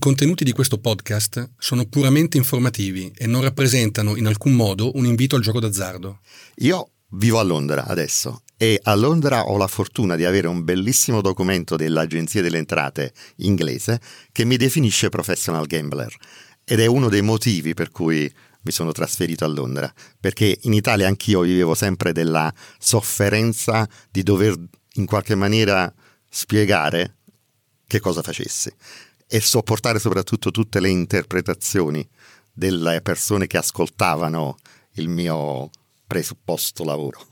contenuti di questo podcast sono puramente informativi e non rappresentano in alcun modo un invito al gioco d'azzardo. Io vivo a Londra adesso e a Londra ho la fortuna di avere un bellissimo documento dell'Agenzia delle Entrate inglese che mi definisce professional gambler ed è uno dei motivi per cui mi sono trasferito a Londra, perché in Italia anch'io vivevo sempre della sofferenza di dover in qualche maniera spiegare che cosa facessi e sopportare soprattutto tutte le interpretazioni delle persone che ascoltavano il mio presupposto lavoro.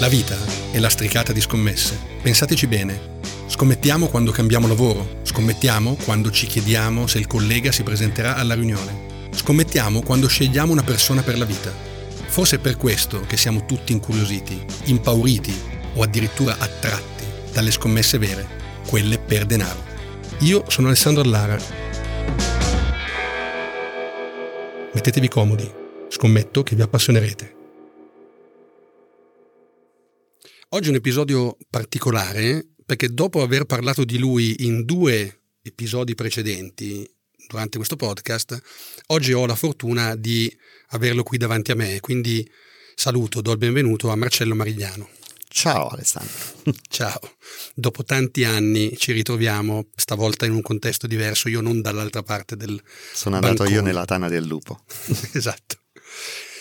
La vita è lastricata di scommesse. Pensateci bene. Scommettiamo quando cambiamo lavoro, scommettiamo quando ci chiediamo se il collega si presenterà alla riunione, scommettiamo quando scegliamo una persona per la vita. Forse è per questo che siamo tutti incuriositi, impauriti o addirittura attratti dalle scommesse vere, quelle per denaro. Io sono Alessandro Allara. Mettetevi comodi, scommetto che vi appassionerete. Oggi è un episodio particolare perché dopo aver parlato di lui in due episodi precedenti durante questo podcast, oggi ho la fortuna di averlo qui davanti a me, quindi saluto, do il benvenuto a Marcello Marigliano. Ciao Alessandro. Ciao. Dopo tanti anni ci ritroviamo, stavolta in un contesto diverso, io non dall'altra parte del Sono andato bancone. io nella tana del lupo. esatto.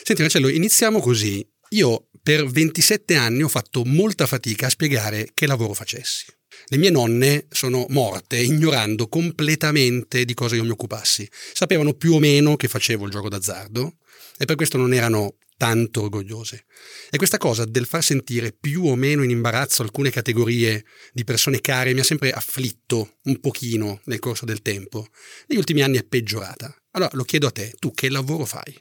Senti Marcello, iniziamo così. Io per 27 anni ho fatto molta fatica a spiegare che lavoro facessi. Le mie nonne sono morte ignorando completamente di cosa io mi occupassi. Sapevano più o meno che facevo il gioco d'azzardo e per questo non erano tanto orgogliose. E questa cosa del far sentire più o meno in imbarazzo alcune categorie di persone care mi ha sempre afflitto un pochino nel corso del tempo. Negli ultimi anni è peggiorata. Allora lo chiedo a te, tu che lavoro fai?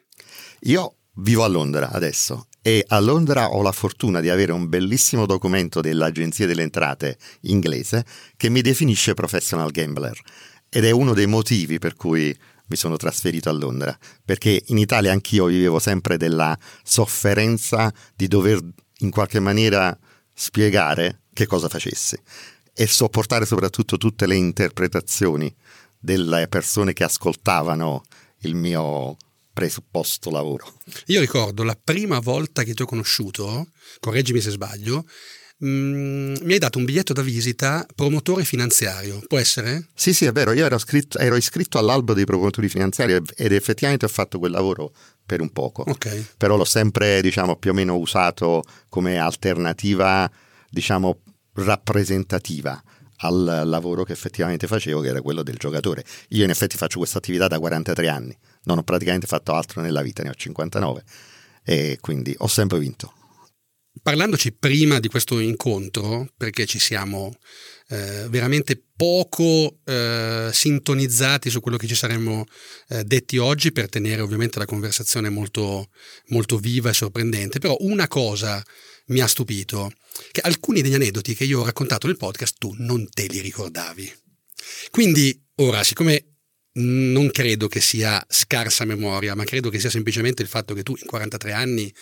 Io vivo a Londra adesso e a Londra ho la fortuna di avere un bellissimo documento dell'Agenzia delle Entrate inglese che mi definisce professional gambler ed è uno dei motivi per cui mi sono trasferito a Londra, perché in Italia anch'io vivevo sempre della sofferenza di dover in qualche maniera spiegare che cosa facessi e sopportare soprattutto tutte le interpretazioni delle persone che ascoltavano il mio presupposto lavoro. Io ricordo la prima volta che ti ho conosciuto, correggimi se sbaglio, Mm, mi hai dato un biglietto da visita promotore finanziario, può essere? Sì, sì, è vero, io ero, scritto, ero iscritto all'albo dei promotori finanziari ed effettivamente ho fatto quel lavoro per un poco. Okay. Però l'ho sempre, diciamo, più o meno usato come alternativa, diciamo, rappresentativa al lavoro che effettivamente facevo, che era quello del giocatore. Io in effetti faccio questa attività da 43 anni, non ho praticamente fatto altro nella vita, ne ho 59 e quindi ho sempre vinto parlandoci prima di questo incontro, perché ci siamo eh, veramente poco eh, sintonizzati su quello che ci saremmo eh, detti oggi per tenere ovviamente la conversazione molto, molto viva e sorprendente, però una cosa mi ha stupito, che alcuni degli aneddoti che io ho raccontato nel podcast tu non te li ricordavi. Quindi ora, siccome non credo che sia scarsa memoria, ma credo che sia semplicemente il fatto che tu in 43 anni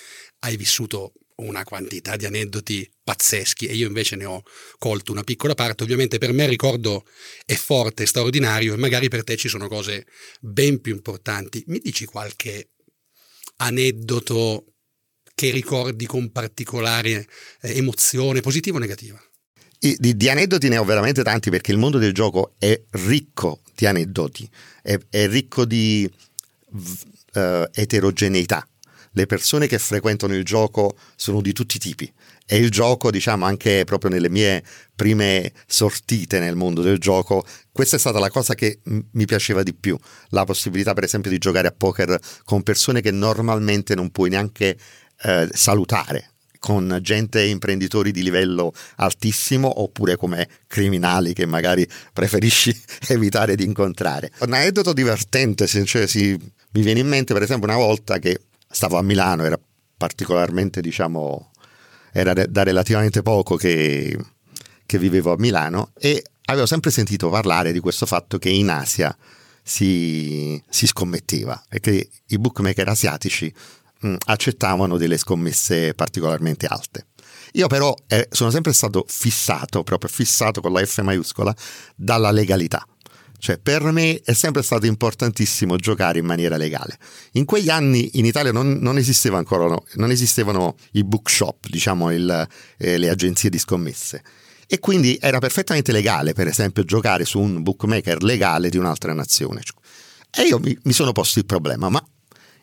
hai vissuto una quantità di aneddoti pazzeschi e io invece ne ho colto una piccola parte. Ovviamente per me il ricordo è forte, straordinario e magari per te ci sono cose ben più importanti. Mi dici qualche aneddoto che ricordi con particolare eh, emozione, positiva o negativa? Di, di, aneddoti ne ho veramente tanti perché il mondo del gioco è ricco di aneddoti, è, è ricco di uh, eterogeneità le persone che frequentano il gioco sono di tutti i tipi. E il gioco, diciamo, anche proprio nelle mie prime sortite nel mondo del gioco, questa è stata la cosa che mi piaceva di più, la possibilità per esempio di giocare a poker con persone che normalmente non puoi neanche eh, salutare con gente imprenditori di livello altissimo oppure come criminali che magari preferisci evitare di incontrare. Un aneddoto divertente, cioè, si, mi viene in mente per esempio una volta che stavo a Milano, era particolarmente, diciamo, era da relativamente poco che, che vivevo a Milano e avevo sempre sentito parlare di questo fatto che in Asia si, si scommetteva e che i bookmaker asiatici mh, accettavano delle scommesse particolarmente alte. Io però eh, sono sempre stato fissato, proprio fissato con la F maiuscola, dalla legalità. Cioè, per me è sempre stato importantissimo giocare in maniera legale. In quegli anni in Italia non, non esisteva ancora, no, non esistevano i bookshop, diciamo il, eh, le agenzie di scommesse. E quindi era perfettamente legale, per esempio, giocare su un bookmaker legale di un'altra nazione. E io mi, mi sono posto il problema, ma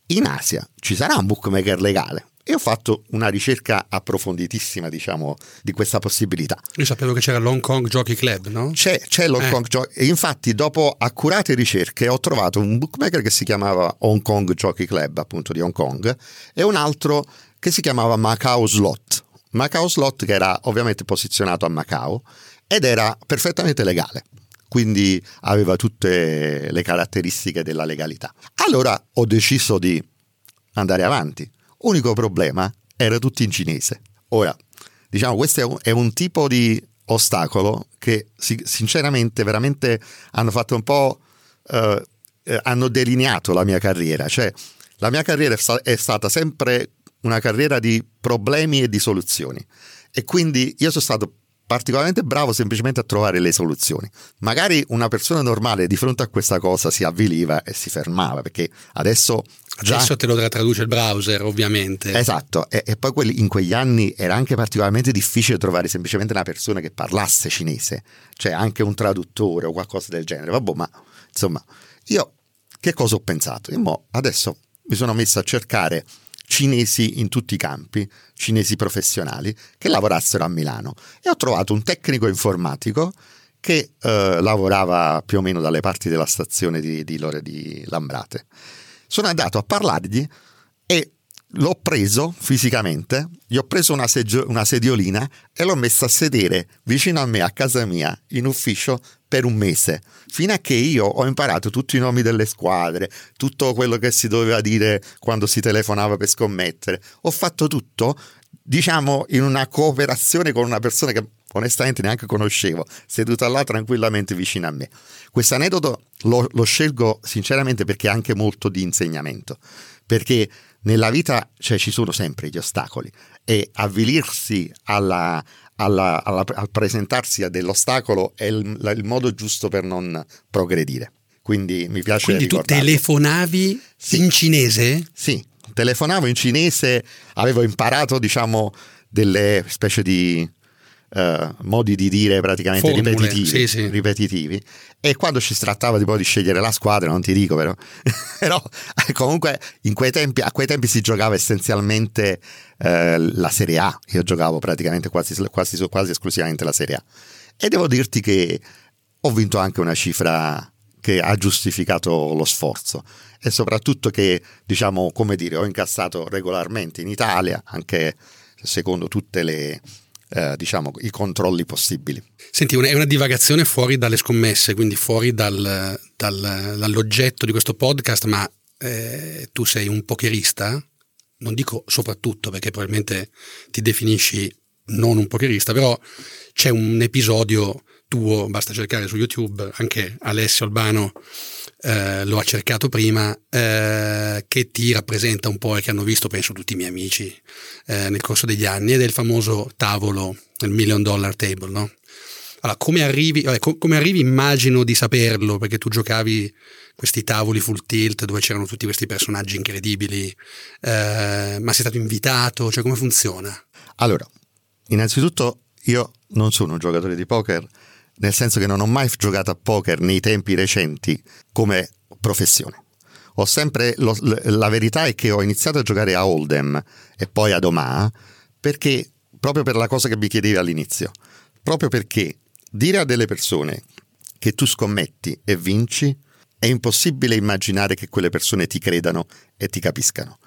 in Asia ci sarà un bookmaker legale? E ho fatto una ricerca approfonditissima, diciamo, di questa possibilità. Io sapevo che c'era l'Hong Kong Jockey Club, no? C'è, c'è l'Hong eh. Kong Jockey e infatti dopo accurate ricerche ho trovato un bookmaker che si chiamava Hong Kong Jockey Club, appunto di Hong Kong, e un altro che si chiamava Macau Slot. Macau Slot che era ovviamente posizionato a Macao ed era perfettamente legale quindi aveva tutte le caratteristiche della legalità. Allora ho deciso di andare avanti. Unico problema, era tutto in cinese. Ora, diciamo, questo è un, è un tipo di ostacolo che sinceramente veramente hanno fatto un po'... Uh, hanno delineato la mia carriera, cioè la mia carriera è stata sempre una carriera di problemi e di soluzioni e quindi io sono stato particolarmente bravo semplicemente a trovare le soluzioni. Magari una persona normale di fronte a questa cosa si avviliva e si fermava, perché adesso... Già... Adesso te lo traduce il browser, ovviamente. Esatto, e, e poi quelli, in quegli anni era anche particolarmente difficile trovare semplicemente una persona che parlasse cinese, cioè anche un traduttore o qualcosa del genere. Vabbè, ma insomma, io che cosa ho pensato? Io adesso mi sono messo a cercare cinesi in tutti i campi, cinesi professionali, che lavorassero a Milano. E ho trovato un tecnico informatico che eh, lavorava più o meno dalle parti della stazione di, di, di Lambrate. Sono andato a parlargli e l'ho preso fisicamente, gli ho preso una, seggio- una, sediolina e l'ho messa a sedere vicino a me a casa mia in ufficio per un mese, fino a che io ho imparato tutti i nomi delle squadre, tutto quello che si doveva dire quando si telefonava per scommettere. Ho fatto tutto, diciamo, in una cooperazione con una persona che onestamente neanche conoscevo, seduta là tranquillamente vicino a me. Questo aneddoto lo, lo scelgo sinceramente perché è anche molto di insegnamento, perché nella vita cioè, ci sono sempre gli ostacoli e avvilirsi alla, alla, alla, al presentarsi a dell'ostacolo è il, il, modo giusto per non progredire. Quindi mi piace Quindi tu telefonavi sì. in cinese? Sì, telefonavo in cinese, avevo imparato diciamo delle specie di uh, modi di dire praticamente Formule, ripetitivi, sì, sì. ripetitivi, E quando ci si trattava di poi di scegliere la squadra, non ti dico però, però comunque quei tempi, a quei tempi si giocava essenzialmente uh, la Serie A. Io giocavo praticamente quasi, quasi, quasi esclusivamente la Serie A. E devo dirti che ho vinto anche una cifra che ha giustificato lo sforzo e soprattutto che, diciamo, come dire, ho incassato regolarmente in Italia, anche secondo tutte le, eh, diciamo, i controlli possibili. Senti, è una divagazione fuori dalle scommesse, quindi fuori dal, dal, dall'oggetto di questo podcast, ma eh, tu sei un pokerista? Non dico soprattutto perché probabilmente ti definisci non un pokerista, però c'è un episodio tuo, basta cercare su YouTube, anche Alessio Albano eh, lo ha cercato prima, eh, che ti rappresenta un po' e che hanno visto, penso, tutti i miei amici eh, nel corso degli anni, ed è il famoso tavolo, il million dollar table, no? Allora, come arrivi, vabbè, co- come arrivi immagino di saperlo, perché tu giocavi questi tavoli full tilt dove c'erano tutti questi personaggi incredibili, eh, ma sei stato invitato, cioè come funziona? Allora, innanzitutto io non sono un giocatore di poker, nel senso che non ho mai giocato a poker nei tempi recenti come professione. Lo, la verità è che ho iniziato a giocare a Hold'em e poi ad Omaha perché proprio per la cosa che mi chiedevi all'inizio, proprio perché dire a delle persone che tu scommetti e vinci è impossibile immaginare che quelle persone ti credano e ti capiscano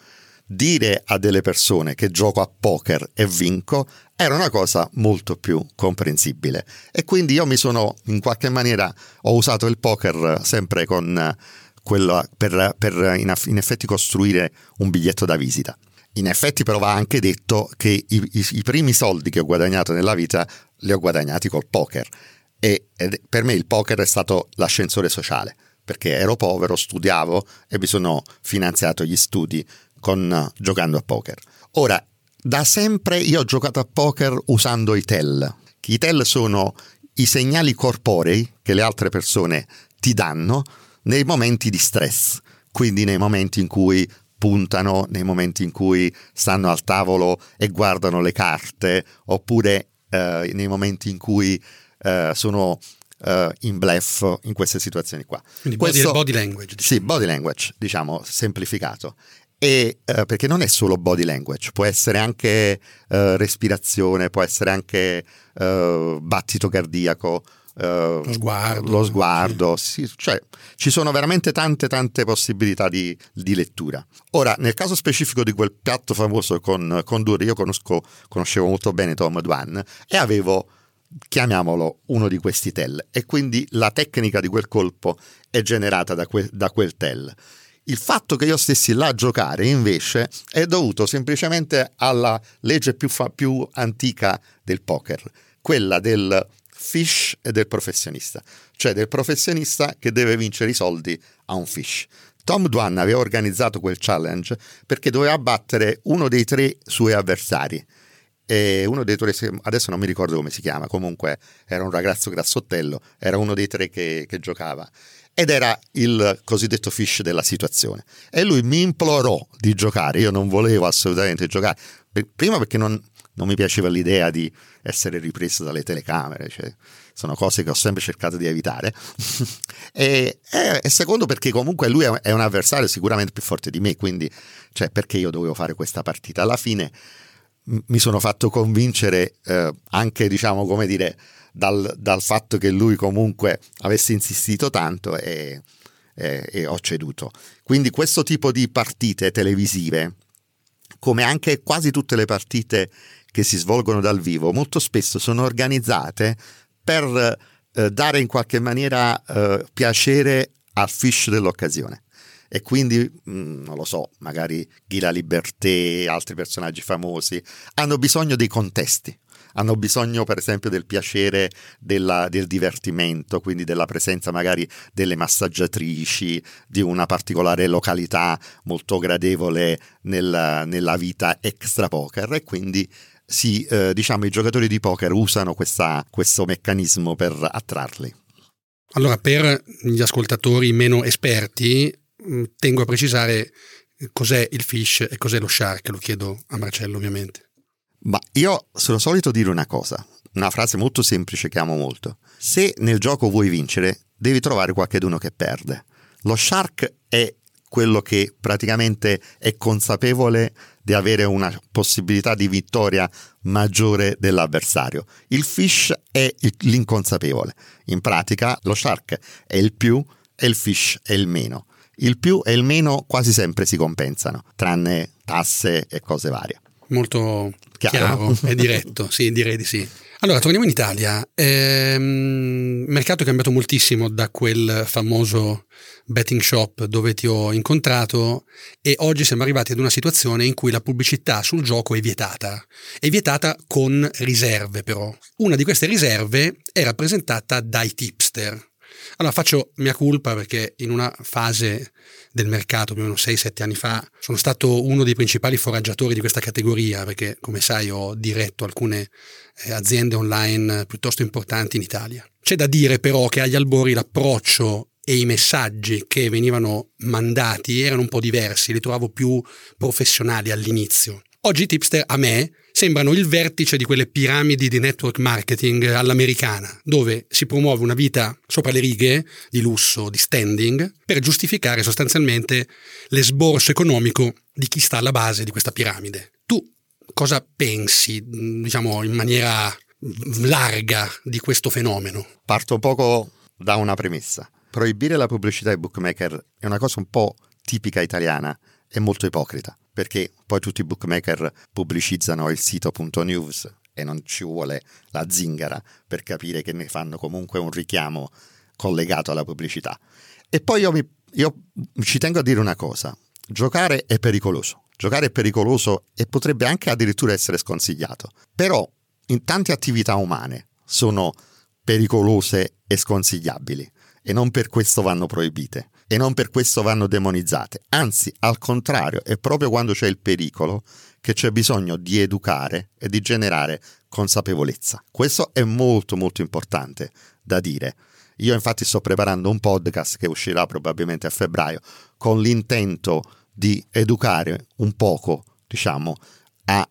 dire a delle persone che gioco a poker e vinco era una cosa molto più comprensibile e quindi io mi sono in qualche maniera ho usato il poker sempre con quello per, per in, effetti costruire un biglietto da visita. In effetti però va anche detto che i, i, i primi soldi che ho guadagnato nella vita li ho guadagnati col poker e per me il poker è stato l'ascensore sociale perché ero povero, studiavo e mi sono finanziato gli studi con, giocando a poker. Ora, Da sempre io ho giocato a poker usando i tell. I tell sono i segnali corporei che le altre persone ti danno nei momenti di stress, quindi nei momenti in cui puntano, nei momenti in cui stanno al tavolo e guardano le carte, oppure eh, nei momenti in cui eh, sono eh, in bluff in queste situazioni qua. Quindi Questo, body, language. Diciamo. Sì, body language, diciamo, semplificato. E, eh, perché non è solo body language, può essere anche eh, respirazione, può essere anche eh, battito cardiaco, Uh, lo sguardo, lo sguardo sì. Sì, cioè, ci sono veramente tante tante possibilità di, di, lettura. Ora, nel caso specifico di quel piatto famoso con, con Duri, io conosco, conoscevo molto bene Tom Dwan e avevo, chiamiamolo, uno di questi tell e quindi la tecnica di quel colpo è generata da, que, da quel tell. Il fatto che io stessi là a giocare invece è dovuto semplicemente alla legge più, fa- più antica del poker, quella del fish e del professionista, cioè del professionista che deve vincere i soldi a un fish. Tom Dwan aveva organizzato quel challenge perché doveva battere uno dei tre suoi avversari. E uno dei tre, adesso non mi ricordo come si chiama, comunque era un ragazzo grassottello, era uno dei tre che, che giocava ed era il cosiddetto fish della situazione. E lui mi implorò di giocare, io non volevo assolutamente giocare, prima perché non, non mi piaceva l'idea di essere ripreso dalle telecamere, cioè, sono cose che ho sempre cercato di evitare. e, e, e, secondo perché comunque lui è un avversario sicuramente più forte di me, quindi cioè, perché io dovevo fare questa partita? Alla fine mi sono fatto convincere eh, anche, diciamo, come dire, dal, dal, fatto che lui comunque avesse insistito tanto e, e, e ho ceduto. Quindi questo tipo di partite televisive, come anche quasi tutte le partite che si svolgono dal vivo molto spesso sono organizzate per eh, dare in qualche maniera eh, piacere al fish dell'occasione. E quindi, mh, mm, non lo so, magari Ghila Liberté, altri personaggi famosi, hanno bisogno dei contesti hanno bisogno per esempio del piacere della, del divertimento, quindi della presenza magari delle massaggiatrici, di una particolare località molto gradevole nella, nella vita extra poker e quindi sì, eh, diciamo, i giocatori di poker usano questa, questo meccanismo per attrarli. Allora, per gli ascoltatori meno esperti, mm, tengo a precisare cos'è il fish e cos'è lo shark, lo chiedo a Marcello ovviamente. Ma io sono solito dire una cosa, una frase molto semplice che amo molto. Se nel gioco vuoi vincere, devi trovare qualcuno che perde. Lo shark è quello che praticamente è consapevole di avere una possibilità di vittoria maggiore dell'avversario. Il fish è l'inconsapevole. In pratica lo shark è il più e il fish è il meno. Il più e il meno quasi sempre si compensano, tranne tasse e cose varie. Molto chiaro, chiaro e diretto, sì, direi di sì. Allora, torniamo in Italia. Ehm, mercato è cambiato moltissimo da quel famoso betting shop dove ti ho incontrato e oggi siamo arrivati ad una situazione in cui la pubblicità sul gioco è vietata. È vietata con riserve però. Una di queste riserve è rappresentata dai tipster. Allora faccio mia colpa perché in una fase del mercato, più o meno 6-7 anni fa, sono stato uno dei principali foraggiatori di questa categoria perché, come sai, ho diretto alcune eh, aziende online piuttosto importanti in Italia. C'è da dire però che agli albori l'approccio e i messaggi che venivano mandati erano un po' diversi, li trovavo più professionali all'inizio. Oggi tipster a me sembrano il vertice di quelle piramidi di network marketing all'americana, dove si promuove una vita sopra le righe, di lusso, di standing, per giustificare sostanzialmente l'esborso economico di chi sta alla base di questa piramide. Tu cosa pensi, diciamo, in maniera larga di questo fenomeno? Parto poco da una premessa. Proibire la pubblicità ai bookmaker è una cosa un po' tipica italiana e molto ipocrita perché poi tutti i bookmaker pubblicizzano il sito.news e non ci vuole la zingara per capire che ne fanno comunque un richiamo collegato alla pubblicità. E poi io, mi, io ci tengo a dire una cosa, giocare è pericoloso, giocare è pericoloso e potrebbe anche addirittura essere sconsigliato, però in tante attività umane sono pericolose e sconsigliabili e non per questo vanno proibite e non per questo vanno demonizzate. Anzi, al contrario, è proprio quando c'è il pericolo che c'è bisogno di educare e di generare consapevolezza. Questo è molto molto importante da dire. Io infatti sto preparando un podcast che uscirà probabilmente a febbraio con l'intento di educare un poco, diciamo, a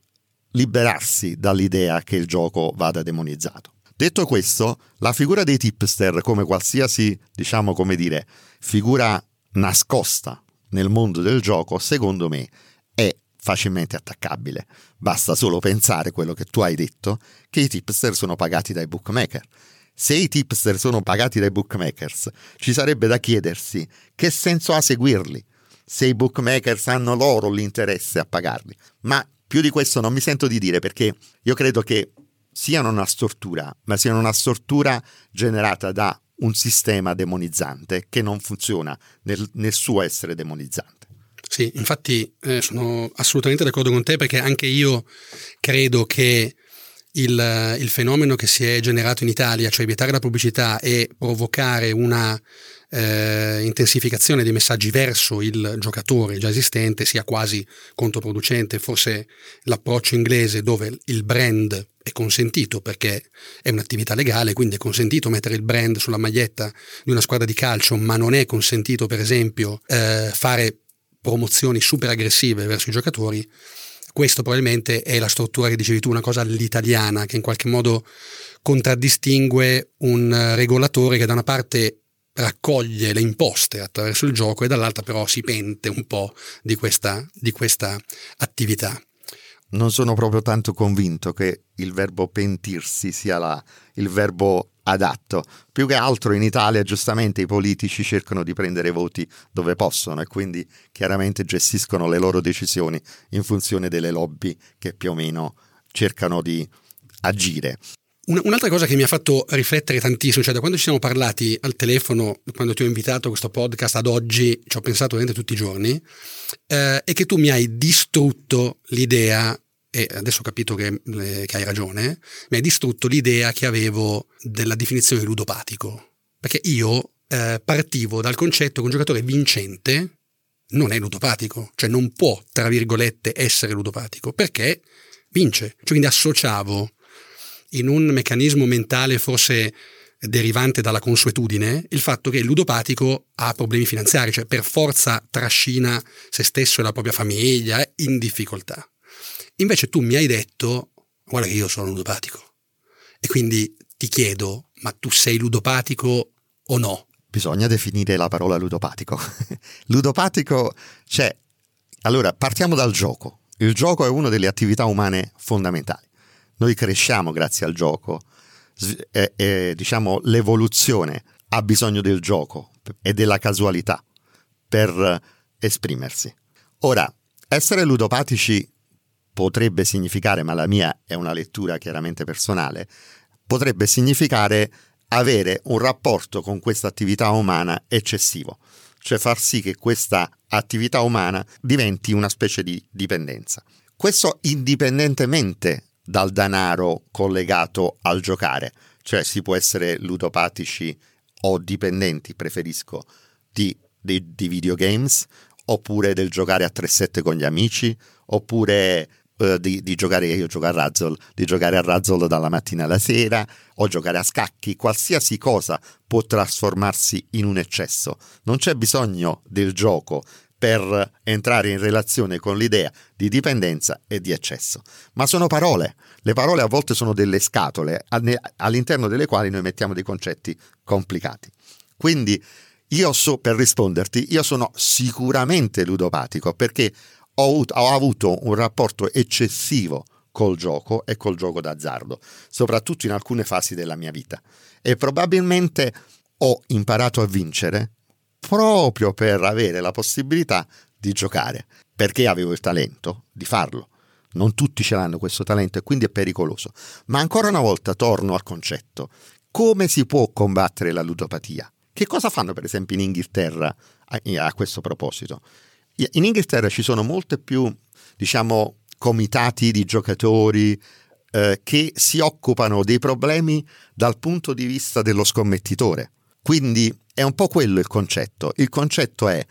liberarsi dall'idea che il gioco vada demonizzato. Detto questo, la figura dei tipster, come qualsiasi, diciamo come dire, figura nascosta nel mondo del gioco, secondo me è facilmente attaccabile. Basta solo pensare quello che tu hai detto, che i tipster sono pagati dai bookmaker. Se i tipster sono pagati dai bookmakers, ci sarebbe da chiedersi che senso ha seguirli, se i bookmakers hanno loro l'interesse a pagarli. Ma più di questo non mi sento di dire perché io credo che siano una stortura, ma siano una stortura generata da un sistema demonizzante che non funziona nel, nel suo essere demonizzante. Sì, infatti eh, sono assolutamente d'accordo con te perché anche io credo che il, il, fenomeno che si è generato in Italia, cioè vietare la pubblicità e provocare una eh, intensificazione dei messaggi verso il giocatore già esistente, sia quasi controproducente. Forse l'approccio inglese dove il brand è consentito perché è un'attività legale, quindi è consentito mettere il brand sulla maglietta di una squadra di calcio, ma non è consentito per esempio eh, fare promozioni super aggressive verso i giocatori questo probabilmente è la struttura che dicevi tu, una cosa all'italiana che in qualche modo contraddistingue un regolatore che da una parte raccoglie le imposte attraverso il gioco e dall'altra però si pente un po' di questa, di questa attività. Non sono proprio tanto convinto che il verbo pentirsi sia la, il verbo adatto. Più che altro in Italia giustamente i politici cercano di prendere voti dove possono e quindi chiaramente gestiscono le loro decisioni in funzione delle lobby che più o meno cercano di agire. Un'altra cosa che mi ha fatto riflettere tantissimo, cioè da quando ci siamo parlati al telefono, quando ti ho invitato a questo podcast ad oggi, ci ho pensato veramente tutti i giorni, eh, è che tu mi hai distrutto l'idea e adesso ho capito che, eh, che, hai ragione, mi hai distrutto l'idea che avevo della definizione ludopatico. Perché io eh, partivo dal concetto che un giocatore vincente non è ludopatico, cioè non può, tra virgolette, essere ludopatico, perché vince. Cioè, quindi associavo in un meccanismo mentale forse derivante dalla consuetudine il fatto che il ludopatico ha problemi finanziari, cioè per forza trascina se stesso e la propria famiglia in difficoltà. Invece tu mi hai detto, guarda che io sono ludopatico. E quindi ti chiedo, ma tu sei ludopatico o no? Bisogna definire la parola ludopatico. ludopatico c'è... Allora, partiamo dal gioco. Il gioco è una delle attività umane fondamentali. Noi cresciamo grazie al gioco. E, e, diciamo, l'evoluzione ha bisogno del gioco e della casualità per esprimersi. Ora, essere ludopatici potrebbe significare, ma la mia è una lettura chiaramente personale, potrebbe significare avere un rapporto con questa attività umana eccessivo, cioè far sì che questa attività umana diventi una specie di dipendenza. Questo indipendentemente dal denaro collegato al giocare, cioè si può essere ludopatici o dipendenti, preferisco, di, di, di videogames, oppure del giocare a 3-7 con gli amici, oppure eh, di, di, giocare, io gioco a Razzle, di giocare a Razzle dalla mattina alla sera o giocare a scacchi, qualsiasi cosa può trasformarsi in un eccesso. Non c'è bisogno del gioco per entrare in relazione con l'idea di dipendenza e di eccesso. Ma sono parole. Le parole a volte sono delle scatole all'interno delle quali noi mettiamo dei concetti complicati. Quindi io so, per risponderti, io sono sicuramente ludopatico perché ho, ho avuto un rapporto eccessivo col gioco e col gioco d'azzardo, soprattutto in alcune fasi della mia vita. E probabilmente ho imparato a vincere proprio per avere la possibilità di giocare, perché avevo il talento di farlo. Non tutti ce l'hanno questo talento e quindi è pericoloso. Ma ancora una volta torno al concetto. Come si può combattere la ludopatia? Che cosa fanno per esempio in Inghilterra a, questo proposito? In Inghilterra ci sono molte più, diciamo, comitati di giocatori eh, che si occupano dei problemi dal punto di vista dello scommettitore. Quindi è un po' quello il concetto. Il concetto è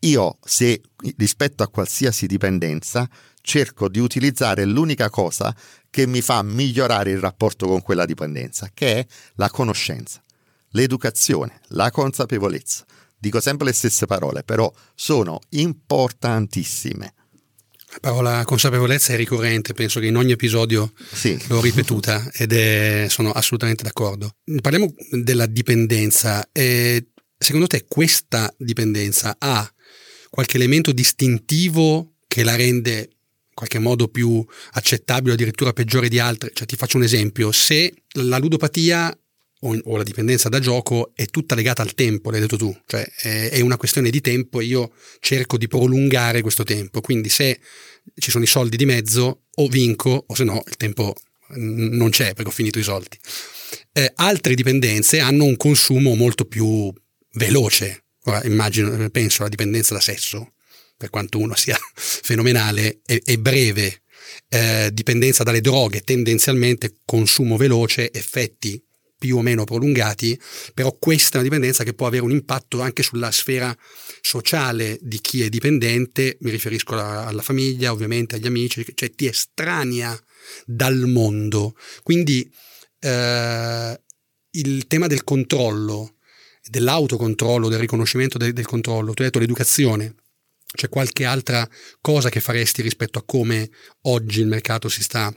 io se rispetto a qualsiasi dipendenza cerco di utilizzare l'unica cosa che mi fa migliorare il rapporto con quella dipendenza, che è la conoscenza, l'educazione, la consapevolezza. Dico sempre le stesse parole, però sono importantissime. La parola consapevolezza è ricorrente, penso che in ogni episodio sì. l'ho ripetuta ed è, sono assolutamente d'accordo. Parliamo della dipendenza. E secondo te questa dipendenza ha qualche elemento distintivo che la rende in qualche modo più accettabile o addirittura peggiore di altre? Cioè, ti faccio un esempio, se la ludopatia o, la dipendenza da gioco è tutta legata al tempo, l'hai detto tu, cioè è, una questione di tempo e io cerco di prolungare questo tempo, quindi se ci sono i soldi di mezzo o vinco o se no il tempo non c'è perché ho finito i soldi. Eh, altre dipendenze hanno un consumo molto più veloce, Ora, immagino, penso alla dipendenza da sesso, per quanto uno sia fenomenale, è, è breve. Eh, dipendenza dalle droghe, tendenzialmente consumo veloce, effetti più o meno prolungati, però questa è una dipendenza che può avere un impatto anche sulla sfera sociale di chi è dipendente, mi riferisco alla, alla famiglia, ovviamente agli amici, cioè ti estranea dal mondo. Quindi eh, il tema del controllo, dell'autocontrollo, del riconoscimento del, del controllo, tu hai detto l'educazione, c'è qualche altra cosa che faresti rispetto a come oggi il mercato si sta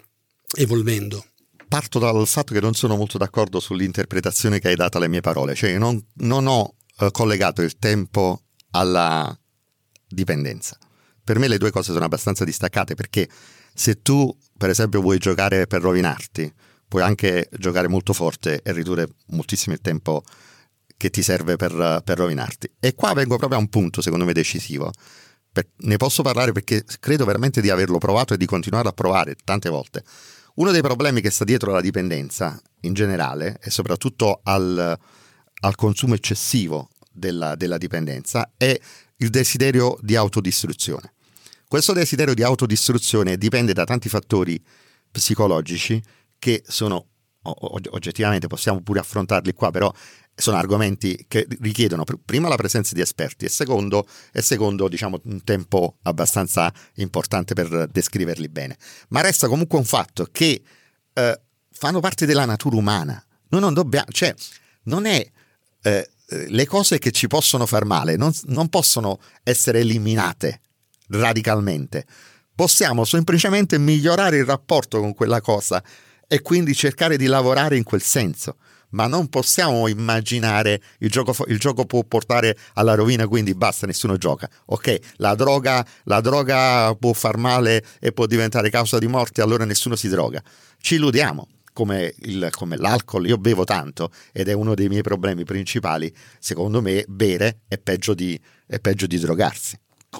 evolvendo? parto dal fatto che non sono molto d'accordo sull'interpretazione che hai dato alle mie parole, cioè non, non ho eh, collegato il tempo alla dipendenza. Per me le due cose sono abbastanza distaccate perché se tu, per esempio, vuoi giocare per rovinarti, puoi anche giocare molto forte e ridurre moltissimo il tempo che ti serve per, per rovinarti. E qua vengo proprio a un punto, secondo me, decisivo. Per, ne posso parlare perché credo veramente di averlo provato e di continuare a provare tante volte. Uno dei problemi che sta dietro alla dipendenza in generale e soprattutto al, al consumo eccessivo della, della dipendenza è il desiderio di autodistruzione. Questo desiderio di autodistruzione dipende da tanti fattori psicologici che sono oggettivamente possiamo pure affrontarli qua, però sono argomenti che richiedono prima la presenza di esperti e secondo, e secondo diciamo, un tempo abbastanza importante per descriverli bene. Ma resta comunque un fatto che eh, fanno parte della natura umana. Noi non dobbiamo, cioè, non è eh, le cose che ci possono far male, non, non possono essere eliminate radicalmente. Possiamo semplicemente migliorare il rapporto con quella cosa e quindi cercare di lavorare in quel senso ma non possiamo immaginare il gioco, il gioco può portare alla rovina, quindi basta, nessuno gioca. Ok, la droga, la droga può far male e può diventare causa di morte, allora nessuno si droga. Ci illudiamo. Come, il, come l'alcol, io bevo tanto ed è uno dei miei problemi principali. Secondo me, bere è peggio di, è peggio di drogarsi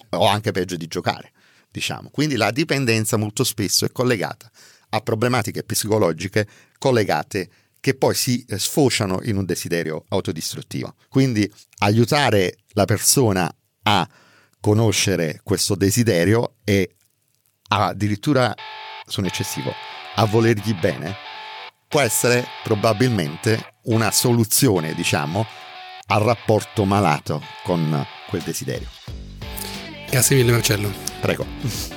o anche peggio di giocare. Diciamo. Quindi la dipendenza molto spesso è collegata a problematiche psicologiche collegate che poi si eh, sfociano in un desiderio autodistruttivo. Quindi aiutare la persona a conoscere questo desiderio e addirittura, sono eccessivo, a volergli bene, può essere probabilmente una soluzione, diciamo, al rapporto malato con quel desiderio. Grazie mille Marcello. Prego.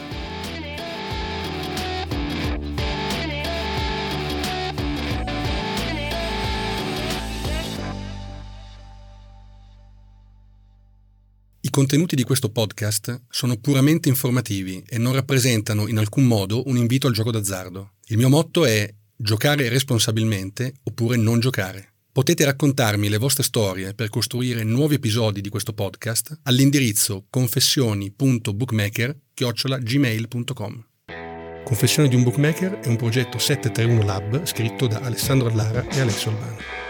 Contenuti di questo podcast sono puramente informativi e non rappresentano in alcun modo un invito al gioco d'azzardo. Il mio motto è giocare responsabilmente oppure non giocare. Potete raccontarmi le vostre storie per costruire nuovi episodi di questo podcast all'indirizzo confessioni.bookmaker.gmail.com Confessioni di un Bookmaker è un progetto 731 Lab scritto da Alessandro Allara e Alessio Albano.